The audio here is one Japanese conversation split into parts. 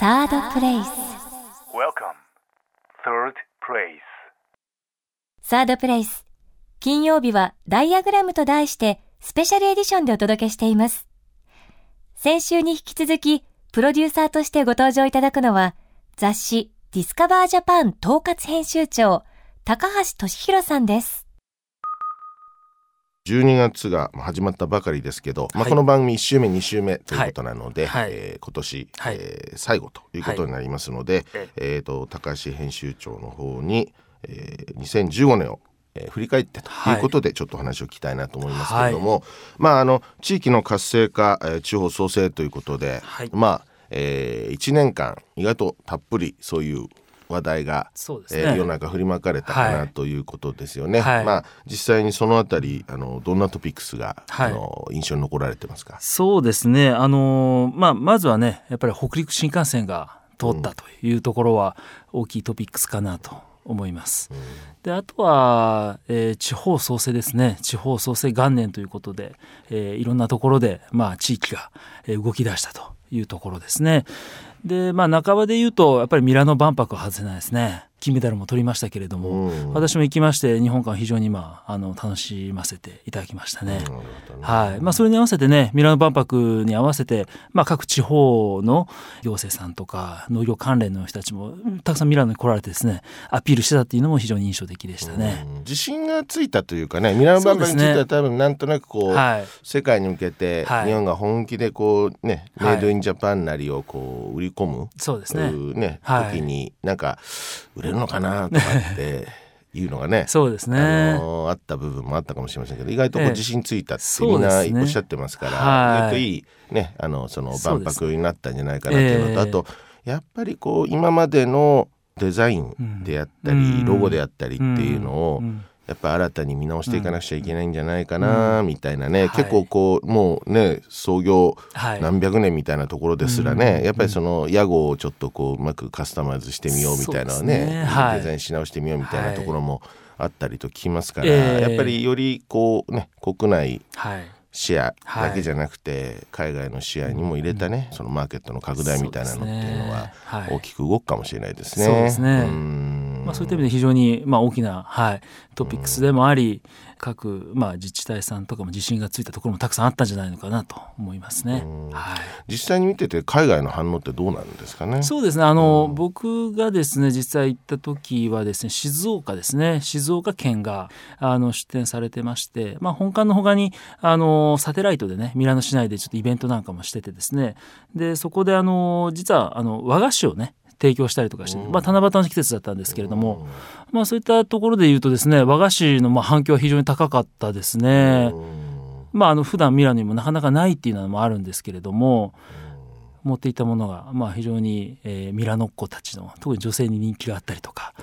サードプレイス Welcome. Third place. サードプレイス金曜日はダイアグラムと題してスペシャルエディションでお届けしています先週に引き続きプロデューサーとしてご登場いただくのは雑誌 Discover Japan 統括編集長高橋俊弘さんです12月が始まったばかりですけど、まあ、はい。この番組1週目2週目ということなので、はい。えー今年、はい。えー最後ということになりますので、ええーと高橋編集長の方に、えー2015年を、えー振り返ってということでちょっとお話を聞きたいなと思いますけれども、まああの地域の活性化、えー地方創生ということで、はい。まあ、え1年間意外とたっぷりそういう話題がそうですねえー世の中振りまかれたかはないということですよね。はいまあ実際にそのあたりあのどんなトピックスが、はいあの印象に残られてますか？そうですね、あのーまあ、まずはねやっぱり北陸新幹線が通ったというところは大きいトピックスかなと思います。であとは、えー地方創生ですね地方創生元年ということで、えーいろんなところで、まあ、地域がえー動き出したというところですね。でまあ半ばで言うとやっぱりミラノ万博は外せないですね。金メダルも取りましたけれども、うん。私も行きまして日本館を非常に、まあ、あの楽しませていただきましたね。はい。まあ、それに合わせてねミラノ万博に合わせて、まあ、各地方の行政さんとか農業関連の人たちもうんたくさんミラノに来られてですねアピールしてたっていうのも非常に印象的でしたね。うん。自信がついたというかねミラノ万博については多分なんとなくこう、はい。世界に向けてはい。日本が本気でこうね、はい。メイドインジャパンなりをこう売り込むそうですね。うねはい。時になんか売れるのかなとかっていうのがね そうですね、あのーあった部分もあったかもしれませんけど意外とこうええ。自信ついたってみんなおっしゃってますから、はい。意外といいねあのその万博になったんじゃないかなっていうのと、ええ。あとやっぱりこう今までのデザインであったり、うん。ロゴであったりっていうのを、うんやっぱ新たに見直していかなくちゃいけないんじゃないかな、みたいなね、はい。結構こうもうね創業はい。何百年みたいなところですらね、うん。やっぱりその屋号をちょっとこううまくカスタマイズしてみようみたいなそうねね。はい。デザインし直してみようみたいなところもあったりと聞きますから、ええ。やっぱりよりこうね国内はい。シェアだけじゃなくて、海外のシェアにも入れたね、そのマーケットの拡大みたいなのっていうのは大きく動くかもしれないですね。そうですね。んまあ、そういった意味で非常にまあ大きな、はい、トピックスでもあり、各まあ自治体さんとかも自信がついたところもたくさんあったんじゃないのかなと思いますね。はい。実際に見てて海外の反応ってどうなんですかね？そうですね。あの、僕がですね実際行った時はですね静岡ですね。静岡県があの出展されてまして、まあ、本館の他にあのサテライトでねミラノ市内でちょっとイベントなんかもしててですね。でそこであの実はあの和菓子をね提供したりとかして、まあ、七夕の季節だったんですけれども、まあ、そういったところで言うとですね和菓子のまあ反響は非常に高かったですね。まあ、あの普段ミラノにもなかなかないっていうのもあるんですけれども、持っていたものが、まあ、非常に、えーミラノっ子たちの特に女性に人気があったりとか。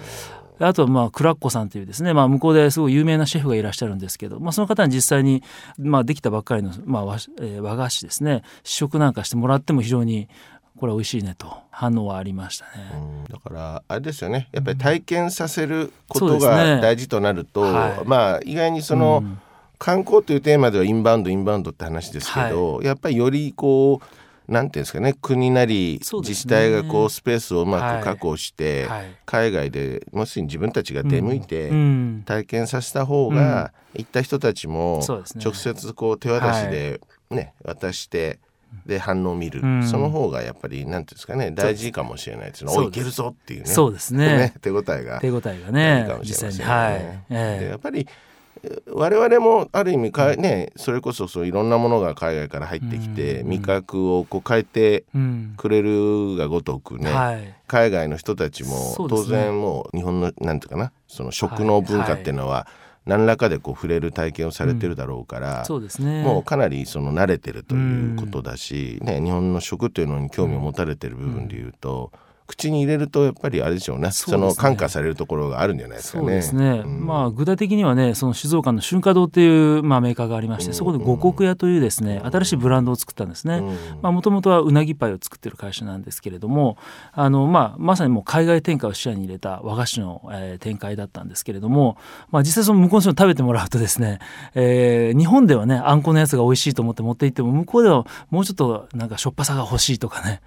あとはまあクラッコさんというですね、まあ、向こうですごい有名なシェフがいらっしゃるんですけど、まあ、その方に実際に、まあ、できたばっかりの、まあ和えー和菓子ですね試食なんかしてもらっても非常にこれは美味しいねと反応はありましたね。うん。だからあれですよね。やっぱり体験させることが大事となると、はい。まあ意外にその、うん。観光というテーマではインバウンドインバウンドって話ですけど、やっぱりよりこうなんていうんですかね国なり自治体がこうスペースをうまはいく確保して、はい。海外でもし自分たちが出向いて、うん。体験させた方が、行った人たちも直接こう手渡しでね、渡してで反応を見る、うん。その方がやっぱりなんていうんですかね大事かもしれないですね。おいいけるぞっていうね。そうですね。手応えが。手応えがいいねかもしれませんね。実際に。はい、でえ。やっぱりえ我々もある意味か、ね、それこそそういろんなものが海外から入ってきて、うん味覚をこう変えてくれるがごとくね、はい。海外の人たちも当然もう日本のなんていうかなその食の文化っていうのは何らかでこう触れる体験をされてるだろうから、そうですね。もうかなりその慣れてるということだし、ね、日本の食というのに興味を持たれてる部分でいうと、口に入れるとやっぱりあれでしょうね。その感化されるところがあるんじゃないですかね。そうですね、うん。まあ具体的にはねその静岡の春華堂っていう、まあ、メーカーがありまして、うん。そこで五穀屋というですね新しいブランドを作ったんですね。もともとはうなぎパイを作ってる会社なんですけれどもあの、まあ、まさにもう海外展開を視野に入れた和菓子の、えー展開だったんですけれども、まあ、実際その向こうの人に食べてもらうとですね、えー日本ではねあんこのやつが美味しいと思って持って行っても向こうではもうちょっとなんかしょっぱさが欲しいとかね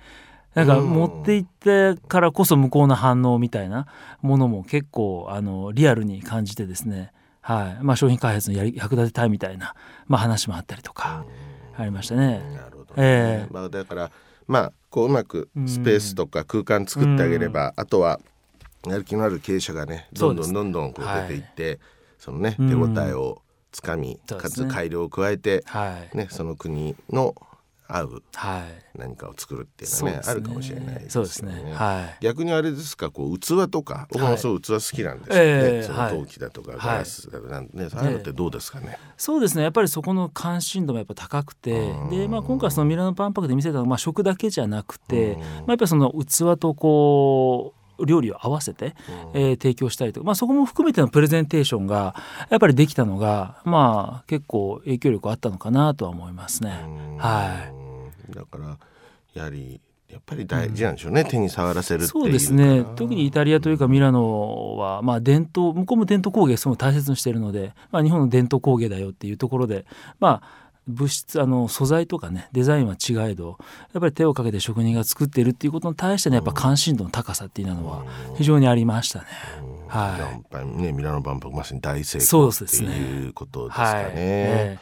なんか持っていってからこそ向こうの反応みたいなものも結構あのリアルに感じてですね、はい。まあ、商品開発のやり役立てたいみたいな、まあ、話もあったりとか。ありましたね。なるほど、ね。ええ。まあ、だからまあこううまくスペースとか空間作ってあげれば、あとはやる気のある経営者がねどんどんどんどんこう出ていってそ,、のね手応えをつかみ、かつ改良を加えて、はい、ね、その国の合うはい。何かを作るっていうのはねあるかもしれないですよそうですね。はい。逆にあれですかこう器とか僕もそう器好きなんですよね、ええその陶器だとかガラスだとかなんね、そういうのってどうですかね、そうですね。やっぱりそこの関心度もやっぱ高くてで、まあ、今回そのミラノ万博で見せたのは、まあ、食だけじゃなくて、まあ、やっぱりその器とこう料理を合わせて、えー提供したりとか、まあ、そこも含めてのプレゼンテーションがやっぱりできたのが、まあ、結構影響力あったのかなとは思いますね。はい。いだからやはりやっぱり大事なんでしょうね、手に触らせるっていうそうですね。特にイタリアというかミラノは、まあ、伝統向こうも伝統工芸すごい大切にしているので、まあ、日本の伝統工芸だよっていうところでまあ物質あの素材とかねデザインは違えどやっぱり手をかけて職人が作っているっていうことに対してのやっぱ関心度の高さっていうのは非常にありましたね。はい。ねミラノ万博まさに大成功ってですねいうことですかね。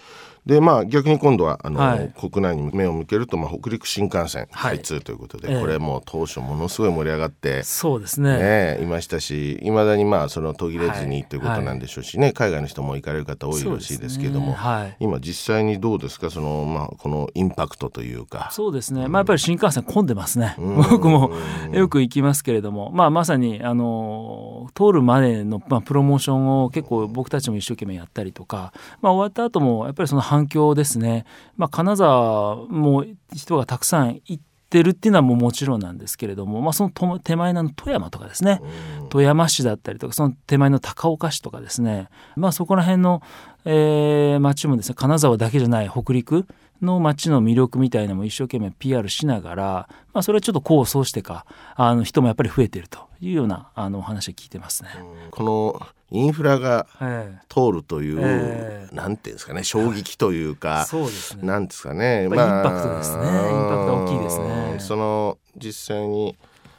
でまあ逆に今度はあの、はい。国内に目を向けると、まあ、北陸新幹線はい。開通ということで、ええ。これもう当初ものすごい盛り上がって、そうですね。ね、いましたしいまだにまあその途切れずにはいということなんでしょうしね、海外の人も行かれる方多いらしいですけども、ね。はい。今実際にどうですか？その、まあ、このインパクトというか。そうですね、まあ、やっぱり新幹線混んでますね、ん。僕もよく行きますけれども、まあ、まさにあの通るまでの、まあ、プロモーションを結構僕たちも一生懸命やったりとか、まあ、終わった後もやっぱりその反響ですね、まあ、金沢も人がたくさん行ってるっていうのはもうもちろんなんですけれども、まあ、そのと手前の富山とかですね、富山市だったりとかその手前の高岡市とかですね、まあ、そこら辺の、えー町もですね金沢だけじゃない北陸の町の魅力みたいなのも一生懸命 PR しながら、まあ、それはちょっと功を奏してかあの人もやっぱり増えているというようなあのお話を聞いてますね。このインフラがえ通るという、ええ。なんていうんですかね衝撃というえか、そうですね。なんですかね、やっぱインパクトですね。インパクト大きいですね。うん。その実際に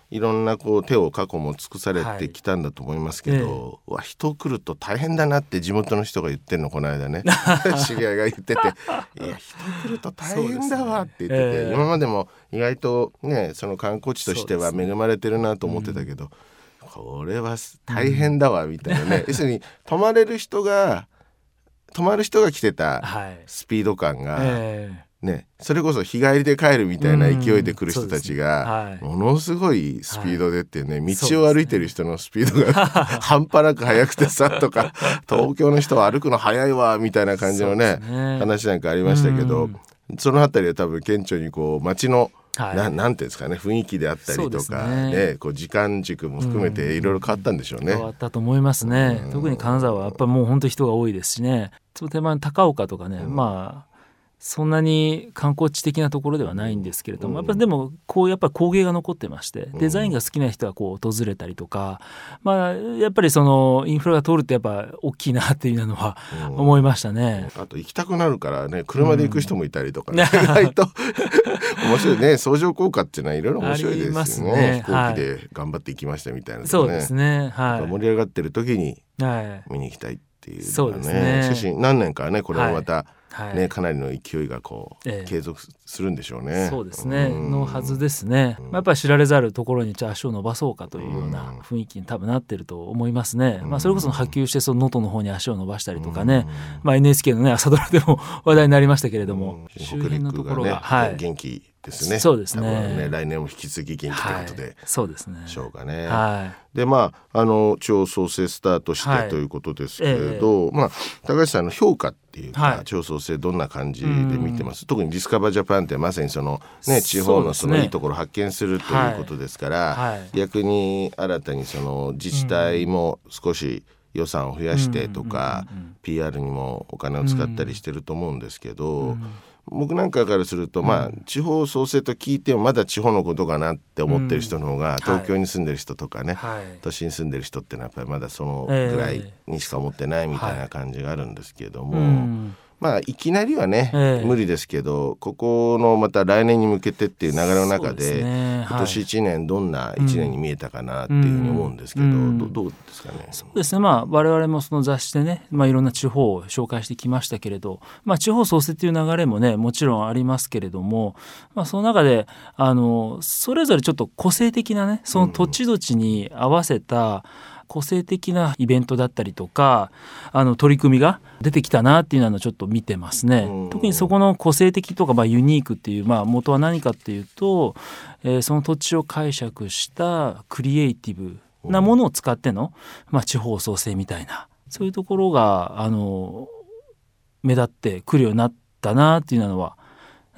いろんなこう手を過去も尽くされてきたんだと思いますけど、うわ人来ると大変だなって地元の人が言ってるのこの間ね。知り合いが言ってて「いや人来ると大変だわ」って言ってて、ねええ。今までも意外とねその観光地としては恵まれてるなと思ってたけど、これは大変だわみたいなね、要するに泊まれる人が泊まる人が来てたはい。スピード感が、えね、それこそ日帰りで帰るみたいな勢いで来る人たちうんがものすごいスピードでっていうね、道を歩いてる人のスピードが 半端なく速くてさとか 東京の人は歩くの速いわみたいな感じのね話なんかありましたけど、うん。そのあたりは多分顕著にこう街の、はい。ななんていうんですかね雰囲気であったりとか、ね。ねこう時間軸も含めていろいろ変わったんでしょうね。変わったと思いますね。特に金沢はやっぱりもう本当に人が多いですしね。その手前の高岡とかね、まあそんなに観光地的なところではないんですけれども、やっぱりでもこうやっぱり工芸が残ってましてデザインが好きな人はこう訪れたりとか、まあやっぱりそのインフラが通るってやっぱ大きいなっていうのは思いましたね。あと行きたくなるからね車で行く人もいたりとか、ね意外と 面白いね相乗効果っていうのはいろいろ面白いですよねね飛行機で頑張って行きましたみたいなとかそうですね。は盛り上がってる時にい。はい。見に行きたいっていうのがそうですね何年かねこれもまた、はい。ねかなりの勢いがこう、ええ。継続するんでしょうね。そうですね。ん。のはずですね、まあ、やっぱり知られざるところにじゃあ足を伸ばそうかというような雰囲気に多分なってると思いますね、まあ、それこそ波及してその能登の方に足を伸ばしたりとかね、まあ、NHK のね朝ドラでも話題になりましたけれども、周北辺のところがね、はい、元気ですね。そうですね。ね来年も引き続き元気というはいことで、そうですね。しょうかね。はでまああの地方創生スタートして、はい。ということですけれど、まあ高橋さんの評価っていうか、はい。地方創生どんな感じで見てます？特にディスカバージャパンってまさにそのね地方のそのいいところを発見するということですから、はい。逆に新たにその自治体も少し予算を増やしてとか、PR にもお金を使ったりしてると思うんですけど、僕なんかからすると、まあ地方創生と聞いてもまだ地方のことかなって思ってる人の方が、東京に住んでる人とかね、はい。都心に住んでる人ってのはやっぱりまだそのぐらいにしか思ってないみたいな感じがあるんですけれども、うんまあいきなりはね、ええ。無理ですけどここのまた来年に向けてっていう流れの中でですね。今年1年どんな1年に見えたかなっていうふうに思うんですけど、うん。どどうですかね？そうですね。まあ我々もその雑誌でね、まあ、いろんな地方を紹介してきましたけれど、まあ、地方創生っていう流れもねもちろんありますけれども、まあ、その中であのそれぞれちょっと個性的なねその土地土地に合わせた個性的なイベントだったりとかあの取り組みが出てきたなっていうのはちょっと見てますね。うん特にそこの個性的とか、まあ、ユニークっていう、まあ、元は何かっていうと、えーその土地を解釈したクリエイティブなものを使っての、まあ、地方創生みたいなそういうところがあの目立ってくるようになったなっていうのは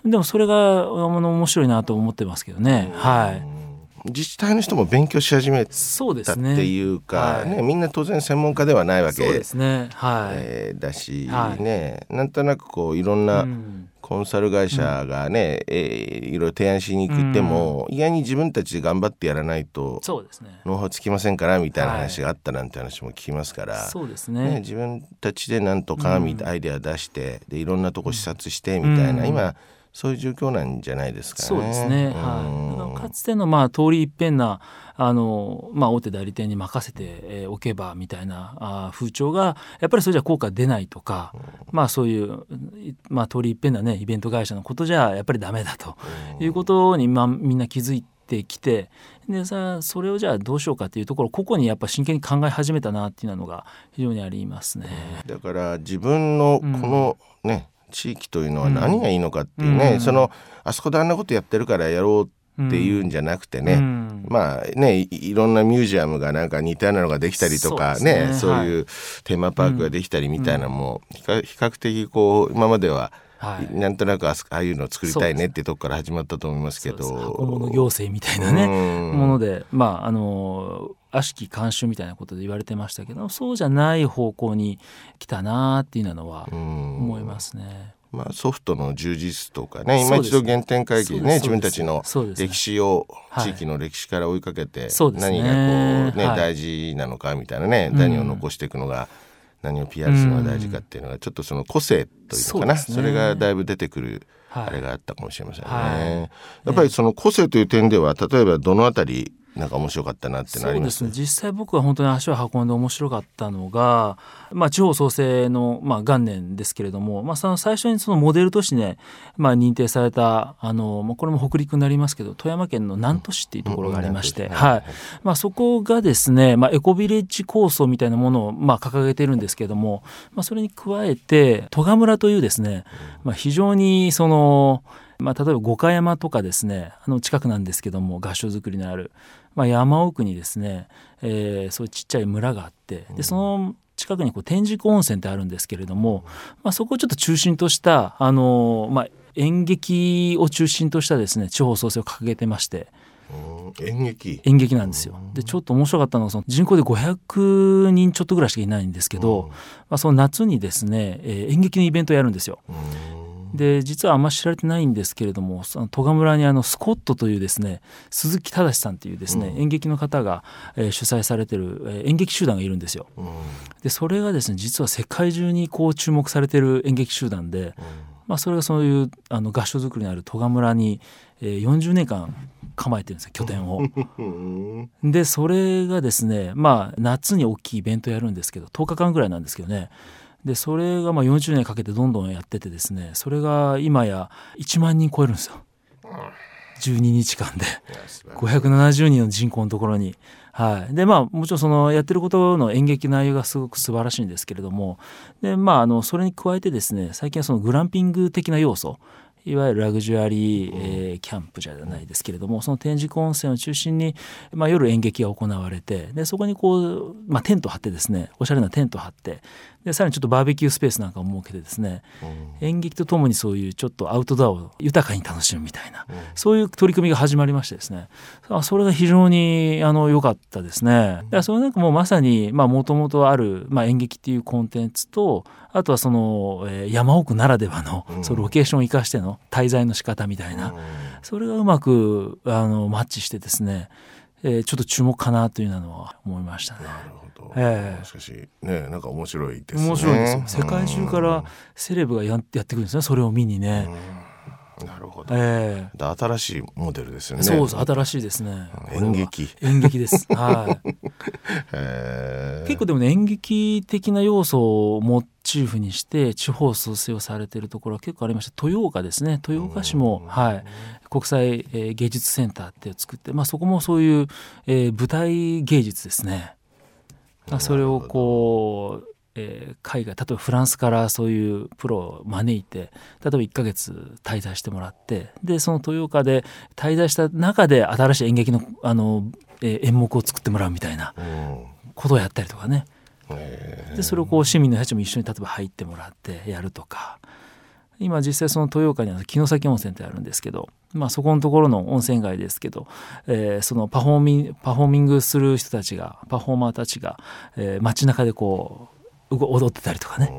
でもそれが面白いなと思ってますけどね。はい自治体の人も勉強し始めたって。いうか、はいねみんな当然専門家ではないわけですね。はい。えーだし、はいねなんとなくこういろんうなんコンサル会社がね、えーいろいろ提案しに行っても、意外に自分たちで頑張ってやらないとそうですね。ノウハウつきませんからみたいな話があったなんて話も聞きますから、そうですね、ね。自分たちでなんとかみたいなアイデア出してでいろんなとこ視察してみたいな、うん今そういう状況なんじゃないですかね。そうですね。うんはい。だかつてのまあ通り一遍なあのまあ大手代理店に任せてえーおけばみたいなあー風潮がやっぱりそれじゃ効果出ないとか、まあそういういまあ通り一遍なねイベント会社のことじゃやっぱりダメだということにまあみんな気づいてきてでさそれをじゃあどうしようかっていうところここにやっぱ真剣に考え始めたなっていうのが非常にありますね。だから自分のこのね、地域というのは何がいいのかっていうね、うん。そのあそこであんなことやってるからやろうっていうんじゃなくてね、うん。まあねいいろんなミュージアムがなんか似たようなのができたりとかね。ねそういうテーマパークができたりみたいなのも比較比較的こう今までははい。なんとなくあそああいうのを作りたいねってとこから始まったと思いますけど。物行政みたいなねうん。ものでまああの悪しき慣習みたいなことで言われてましたけどそうじゃない方向に来たなっていうのはうん。思いますね。まあ、ソフトの充実とかね今一度原点回帰でね自分たちの歴史をはい。地域の歴史から追いかけて何がこうねはい。大事なのかみたいなねうん何を残していくのが何を PR するのが大事かっていうのがちょっとその個性というのかな。それがだいぶ出てくるはい。あれがあったかもしれませんはい。ね。やっぱりその個性という点では例えばどのあたりなんか面白かったなってなりまそうですすね。実際僕は本当に足を運んで面白かったのが、まあ、地方創生の、まあ、元年ですけれども、まあ、その最初にそのモデル都市ね、まあ、認定されたあの、まあ、これも北陸になりますけど富山県の南砺市っていうところがありまして、うんうんはい。まあ、そこがですね、まあ、エコビレッジ構想みたいなものを、まあ、掲げてるんですけれども、まあ、それに加えて戸賀村というですね、まあ、非常にそのまあ、例えば五箇山とかですねあの近くなんですけども合掌造りのある、まあ、山奥にですね、えーそういうちっちゃい村があってでその近くにこう天竺温泉ってあるんですけれども、まあ、そこをちょっと中心としたあの、まあ、演劇を中心としたですね地方創生を掲げてまして。うん。演劇？演劇なんですよ。でちょっと面白かったのがその人口で500人ちょっとぐらいしかいないんですけど、まあ、その夏にですね、えー演劇のイベントをやるんですよ。うんで実はあんま知られてないんですけれどもその戸賀村にあのスコットというですね鈴木忠さんというですね、うん。演劇の方が、えー主催されてる、えー演劇集団がいるんですよ。うん。でそれがですね実は世界中にこう注目されてる演劇集団で、まあ、それがそういうあの合掌造りのある戸賀村に、えー40年間構えてるんですよ拠点を。うん。でそれがですねまあ夏に大きいイベントやるんですけど10日間ぐらいなんですけどねでそれがまあ40年かけてどんどんやっててですねそれが今や1万人超えるんですよ。12日間で。いや素晴らしい。570人の人口のところに。はい、でまあもちろんそのやってることの演劇内容がすごく素晴らしいんですけれども。でまああのそれに加えてですね最近はそのグランピング的な要素。いわゆるラグジュアリー、えーキャンプじゃないですけれどもその天竺温泉を中心に、まあ、夜演劇が行われてでそこにこう、まあ、テント張ってですねおしゃれなテント張ってでさらにちょっとバーベキュースペースなんかを設けてですね演劇とともにそういうちょっとアウトドアを豊かに楽しむみたいな、そういう取り組みが始まりましてですね。あそれが非常にあの良かったですね。だからそれなんかもうまさにもともとある、まあ、演劇っていうコンテンツとあとはその、えー山奥ならではの、うん。そうロケーションを生かしての滞在の仕方みたいな、それがうまくあのマッチしてですねえーちょっと注目かなというのは思いましたね。なるほど、ええ。しかしねなんか面白いですね。面白いです。よ世界中からセレブがややってくるんですね。それを見にね。うんなるほど、えで新しいモデルですよね。えそうです。新しいですね。演劇。演劇です。はい。結構でもね演劇的な要素をモチーフにして地方創生をされているところは結構ありまして豊岡ですね。豊岡市も、はい、国際、えー芸術センターって作って、まあ、そこもそういう、えー舞台芸術ですね。まあそれをこう、えー海外例えばフランスからそういうプロを招いて例えば1ヶ月滞在してもらってでその豊岡で滞在した中で新しい演劇のあの、えー演目を作ってもらうみたいなうん。ことをやったりとかね。へでそれをこう市民の人たちも一緒に例えば入ってもらってやるとか。今実際その豊岡には城崎温泉ってあるんですけど、まあ、そこのところの温泉街ですけど、えーそのパフォーミンパフォーミングする人たちがパフォーマーたちが、えー街中でこう踊ってたりとかね。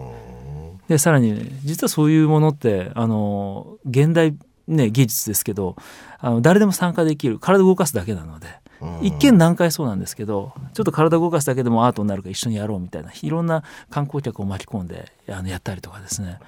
でさらにね実はそういうものってあの現代、ね、技術ですけどあの誰でも参加できる体を動かすだけなので。うん。一見難解そうなんですけどちょっと体を動かすだけでもアートになるから一緒にやろうみたいないろんな観光客を巻き込んであのやったりとかですね。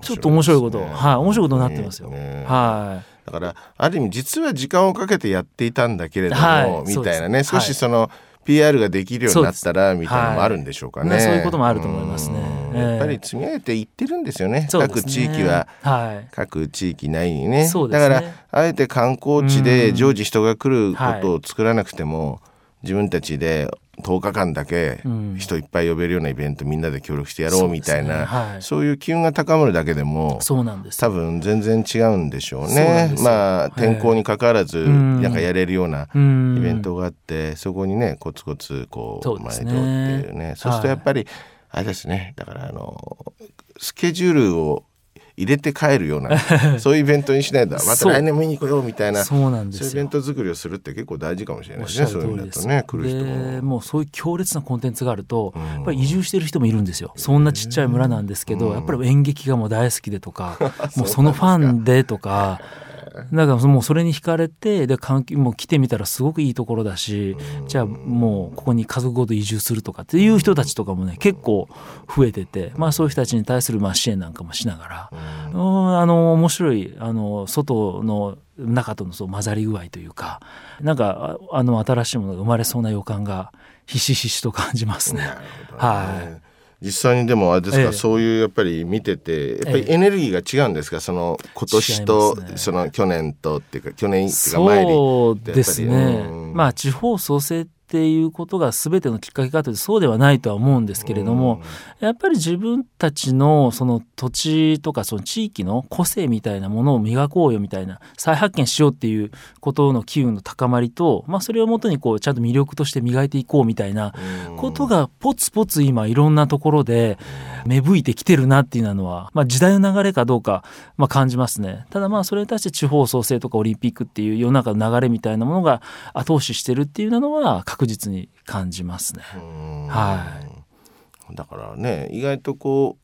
ちょっと面白いこと、はい面白いことになってますよ、ね。はだからある意味実は時間をかけてやっていたんだけれども、はいみたいなね少しその PR ができるようになったらみたいなのもあるんでしょうかね。はい。まあそういうこともあると思いますね。やっぱり積み上げていってるんですよね。ね。各地域は。はい。各地域内にね。ね。だからあえて観光地で常時人が来ることを作らなくても、自分たちで10日間だけうん。人いっぱい呼べるようなイベントみんなで協力してやろうみたいなね。はい。そういう機運が高まるだけでもそうなんです。多分全然違うんでしょうね。まあ天候にかかわらずん。なんかやれるようなうん。イベントがあってそこにねコツコツこそううですね毎度っていうね。そうするとやっぱりあれですね。だからあのスケジュールを入れて帰るような そういうイベントにしないとまた来年見に来ようみたいなそうなんでいうイベント作りをするって結構大事かもしれないですねそういうる通りです。のだとね来る人でも。もうそういう強烈なコンテンツがあると、うんやっぱり移住してる人もいるんですよ。そんなちっちゃい村なんですけど、うんやっぱり演劇がもう大好きでとか、もうそのファンでとか。だからもうそれに惹かれてで環境もう来てみたらすごくいいところだし、じゃあもうここに家族ごと移住するとかっていう人たちとかもね結構増えてて、まあ、そういう人たちに対するまあ支援なんかもしながら、うん。あの面白いあの外の中とのそう混ざり具合というかなんかああの新しいものが生まれそうな予感がひしひしと感じますね。ね。はい実際にでもあれですか、ええ。そういうやっぱり見ててやっぱりエネルギーが違うんですか？その今年と、ね。その去年とっていうか去年っていうか前にそうですね。うん。まあ地方創生っていうことが全てのきっかけかというとそうではないとは思うんですけれども、やっぱり自分たちのその土地とかその地域の個性みたいなものを磨こうよみたいな再発見しようっていうことの機運の高まりと、まあ、それをもとにこうちゃんと魅力として磨いていこうみたいなうん。ことがポツポツ今いろんなところで芽吹いてきてるなっていうのは、まあ、時代の流れかどうか、まあ、感じますね。ただまあそれに対して地方創生とかオリンピックっていう世の中の流れみたいなものが後押ししてるっていうのは確実に感じますね。うん。はい。だからね意外とこ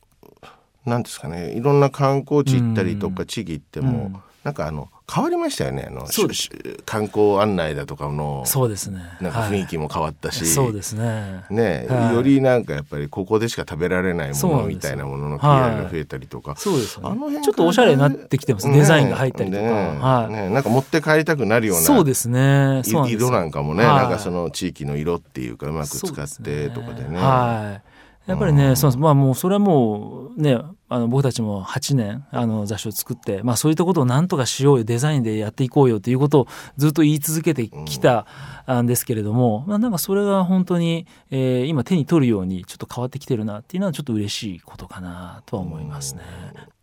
うなんですかねいろんな観光地行ったりとか地域行っても、うんなんかあの変わりましたよね。あのそうです。し観光案内だとかのそうですね。なんか雰囲気も変わったし、そうですね。ね、はい。よりなんかやっぱりここでしか食べられないものみたいなもののはい。PR が増えたりとか、そうですよあの辺ねちょっとおしゃれになってきてます、ね。デザインが入ったりとか、ね。はい。ね。なんか持って帰りたくなるような。そうですね。色なんかもね、はい。なんかその地域の色っていうかうまく使ってとかでね。はいやっぱりね、そうまあもうそれはもうねあの僕たちも8年あの雑誌を作って、まあ、そういったことをなんとかしようよデザインでやっていこうよっていうことをずっと言い続けてきたん。ですけれども、まあ、なんかそれが本当に、えー今手に取るようにちょっと変わってきてるなっていうのはちょっと嬉しいことかなとは思いますね。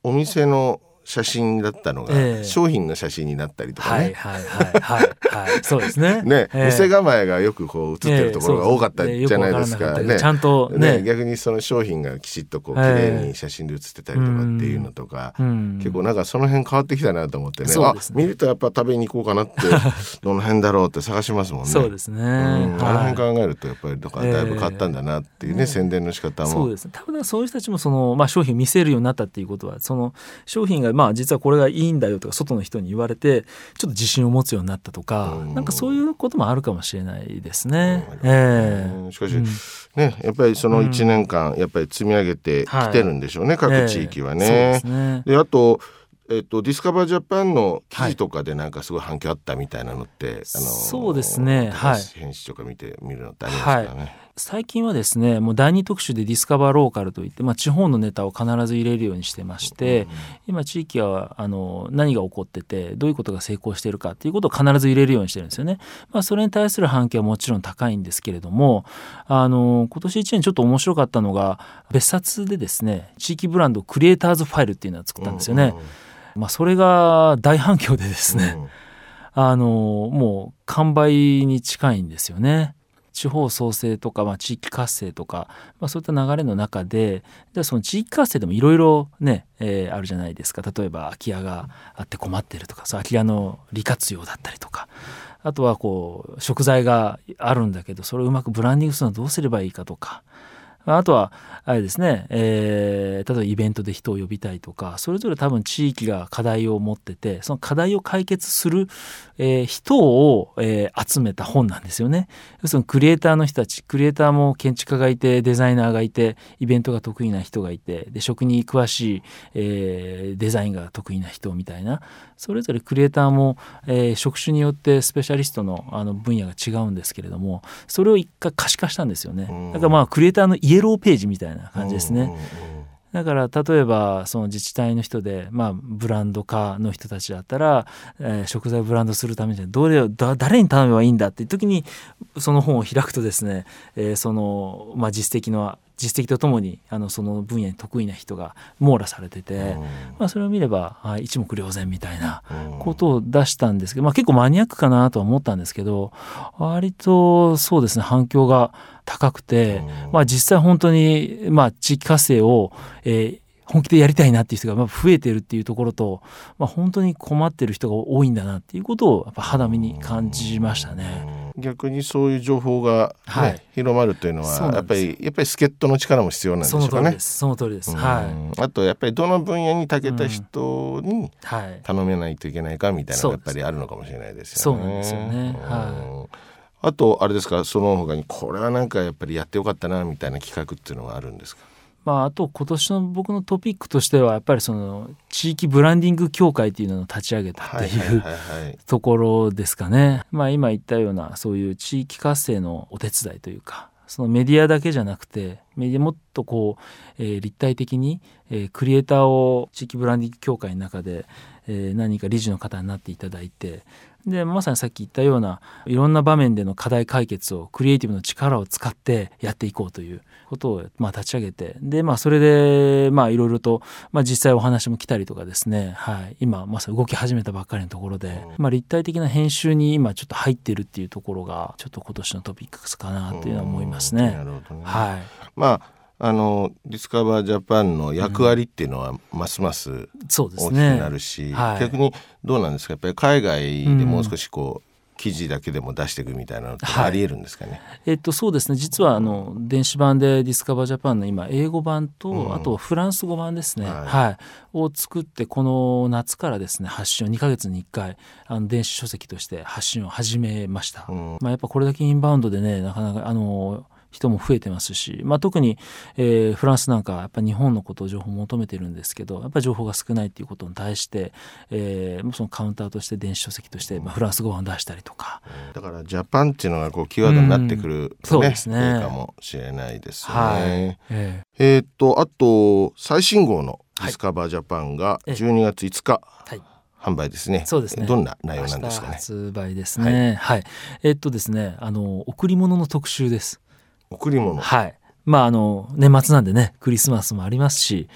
お店の写真だったのが、ええ。商品の写真になったりとかね。はいはいはいはいはい。そうですね。ね、ええ。店構えがよくこう映ってるところが多かったじゃないですか。ね。ちゃんとね。ね逆にその商品がきちっとこう綺ええ。麗に写真で写ってたりとかっていうのとか、うん。結構なんかその辺変わってきたなと思ってね。ね。あ見るとやっぱ食べに行こうかなって どの辺だろうって探しますもんね。そうですね。うん。あのはい。辺考えるとやっぱりだからだいぶ変わったんだなっていうね、宣伝の仕方も。そうですね。多分そういう人たちもその、まあ、商品を見せるようになったっていうことはその商品がまあ実はこれがいいんだよとか外の人に言われてちょっと自信を持つようになったとか、うん。なんかそういうこともあるかもしれないですね。うんええ。しかし、うん。ねやっぱりその1年間やっぱり積み上げてきてるんでしょうね、各地域はね。ええそうですね。であと、えっと、 Discover Japan の記事とかでなんかすごい反響あったみたいなのって、あのそうですね。はい。編集とか見てみるのってありますかね。最近はですねもう第二特集でディスカバーローカルといって、まあ、地方のネタを必ず入れるようにしてまして、今地域はあの何が起こっててどういうことが成功しているかっていうことを必ず入れるようにしてるんですよね。まあ、それに対する反響はもちろん高いんですけれどもあの今年1年ちょっと面白かったのが別冊でですね地域ブランドクリエイターズファイルっていうのを作ったんですよね。まあ、それが大反響でですね、あのもう完売に近いんですよね。地方創生とか、まあ、地域活性とか、まあ、そういった流れの中ででその地域活性でもいろいろね、えーあるじゃないですか。例えば空き家があって困ってるとかそう空き家の利活用だったりとか。あとはこう食材があるんだけどそれをうまくブランディングするのはどうすればいいかとか。あとはあれですね、えー例えばイベントで人を呼びたいとかそれぞれ多分地域が課題を持っててその課題を解決する、えー人を、えー集めた本なんですよね。要するにクリエイターの人たちクリエイターも建築家がいてデザイナーがいてイベントが得意な人がいてで食に詳しい、えーデザインが得意な人みたいなそれぞれクリエイターも、えー職種によってスペシャリストのあの分野が違うんですけれどもそれを一回可視化したんですよね。だからまあクリエイターのイエローページみたいな感じですね。だから例えばその自治体の人で、まあ、ブランド化の人たちだったら、えー食材をブランドするためにはどれをだ誰に頼めばいいんだっていう時にその本を開くとですね、えーその、まあ、実績の実績とともにあのその分野に得意な人が網羅されてて、まあ、それを見ればはい一目瞭然みたいなうん。ことを出したんですけど、まあ、結構マニアックかなとは思ったんですけど割とそうですね反響が高くて、まあ、実際本当に、まあ、地域活性を、えー本気でやりたいなっていう人がまあ増えてるっていうところと、まあ、本当に困ってる人が多いんだなっていうことをやっぱ肌身に感じましたね。逆にそういう情報が、ねはい広まるというのはやっぱりやっぱり助っ人の力も必要なんでしそょうかねの通りで。す。その通りです。はい。うんあとやっぱりどの分野に長けた人にはい。頼めないといけないかみたいなのがやっぱりあるのかもしれないですよね。そうなんですよねうんはあとあれですかその他にこれはなんかやっぱりやってよかったなみたいな企画っていうのはあるんですか？まあ、あと今年の僕のトピックとしてはやっぱりその地域ブランディング協会っていうのを立ち上げたっていう。ところですかね。まあ今言ったようなそういう地域活性のお手伝いというかそのメディアだけじゃなくてメディアもっとこう、えー立体的に、えークリエイターを地域ブランディング協会の中で、えー何か理事の方になっていただいてでまさにさっき言ったようないろんな場面での課題解決をクリエイティブの力を使ってやっていこうということを、まあ、立ち上げてでまあそれでまあいろいろと、まあ、実際お話も来たりとかですね、はい、今まさに動き始めたばっかりのところで、まあ、立体的な編集に今ちょっと入ってるっていうところがちょっと今年のトピックスかなというのは思いますねうんな。るほどね。はいまああのディスカバージャパンの役割っていうのはますます大きくね。なるし、はい。逆にどうなんですか？やっぱり海外でもう少しこう、記事だけでも出していくみたいなのってはい。ありえるんですかね？えっと、そうですね。実はあの電子版で「ディスカバージャパンの今英語版と、うん。あとフランス語版ですね、はい。はい。を作ってこの夏からですね発信を2ヶ月に1回あの電子書籍として発信を始めました。うん。まあ、やっぱこれだけインバウンドでねなかなかあの人も増えてますし、まあ、特に、えーフランスなんかはやっぱ日本のことを情報を求めてるんですけどやっぱり情報が少ないっていうことに対して、えーそのカウンターとして電子書籍として、まあ、フランス語版を出したりとか、だからジャパンっていうのがこうキーワードになってくるとね,、そうですねいいかもしれないですよね。はいえええーっとあと最新号の「Discover Japan」がええ12月5日はい販売ですね。そうですねどんな内容なんですかね？発売ですね。はい。えっとですね、あの贈り物の特集です。贈り物。はい。まああの年末なんでね、クリスマスもありますし、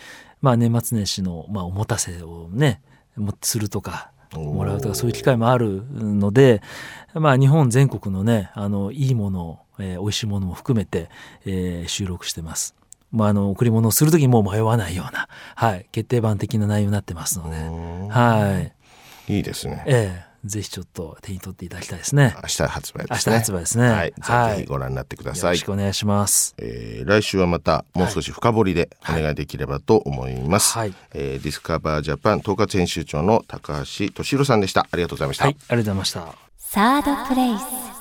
まあ年末年始のまあおもたせをね、もするとか。もらうとかそういう機会もあるので、まあ、日本全国のねあのいいものを、えー美味しいものも含めて、えー収録してます。まあ、あの贈り物をする時にもう迷わないような、はい、決定版的な内容になってますので、うんはい。いいですね。ええ、ぜひちょっと手に取っていただきたいですね。明日発売明日ですね。発売ですね。はい、ぜひご覧になってください。ろしくお願いします。えー来週はまたもう少し深掘りでお願いできればと思います、はい。えー Discover Japan 統括編集長の高橋俊弘さんでした。ありがとうございました、はい、ありがとうございました。サードプレイス